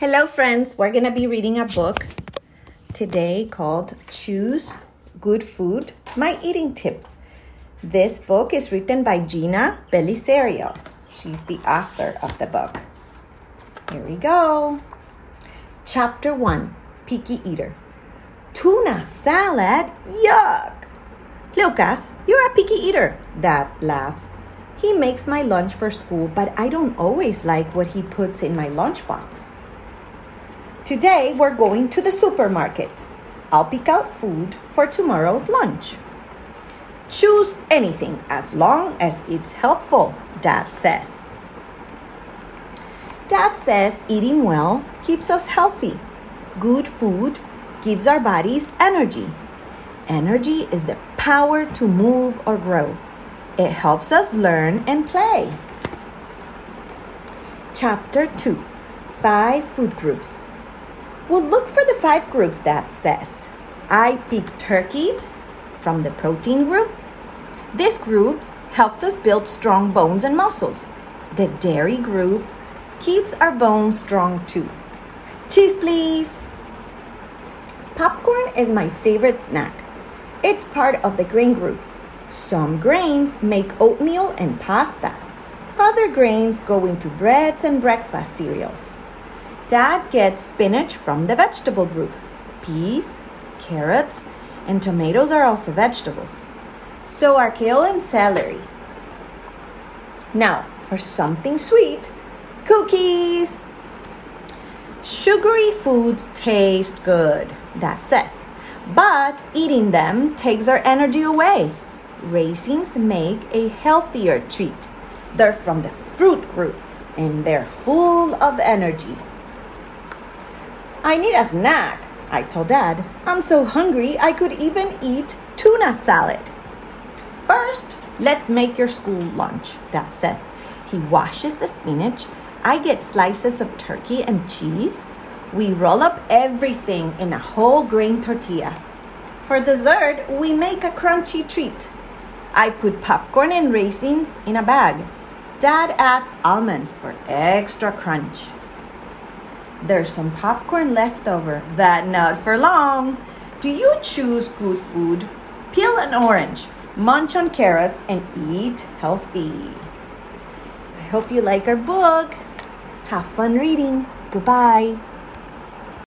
Hello, friends. We're going to be reading a book today called Choose Good Food My Eating Tips. This book is written by Gina Bellisario. She's the author of the book. Here we go. Chapter 1 Picky Eater. Tuna salad? Yuck! Lucas, you're a picky eater, Dad laughs. He makes my lunch for school, but I don't always like what he puts in my lunchbox. Today we're going to the supermarket. I'll pick out food for tomorrow's lunch. Choose anything as long as it's healthful, Dad says. Dad says eating well keeps us healthy. Good food gives our bodies energy. Energy is the power to move or grow. It helps us learn and play. Chapter 2 Five Food Groups. We'll look for the five groups that says I pick turkey from the protein group. This group helps us build strong bones and muscles. The dairy group keeps our bones strong too. Cheese, please. Popcorn is my favorite snack. It's part of the grain group. Some grains make oatmeal and pasta. Other grains go into breads and breakfast cereals. Dad gets spinach from the vegetable group. Peas, carrots, and tomatoes are also vegetables. So are kale and celery. Now, for something sweet, cookies. Sugary foods taste good, Dad says. But eating them takes our energy away. Raisins make a healthier treat. They're from the fruit group and they're full of energy. I need a snack, I told Dad. I'm so hungry I could even eat tuna salad. First, let's make your school lunch, Dad says. He washes the spinach. I get slices of turkey and cheese. We roll up everything in a whole grain tortilla. For dessert, we make a crunchy treat. I put popcorn and raisins in a bag. Dad adds almonds for extra crunch. There's some popcorn left over, but not for long. Do you choose good food? Peel an orange, munch on carrots, and eat healthy. I hope you like our book. Have fun reading. Goodbye.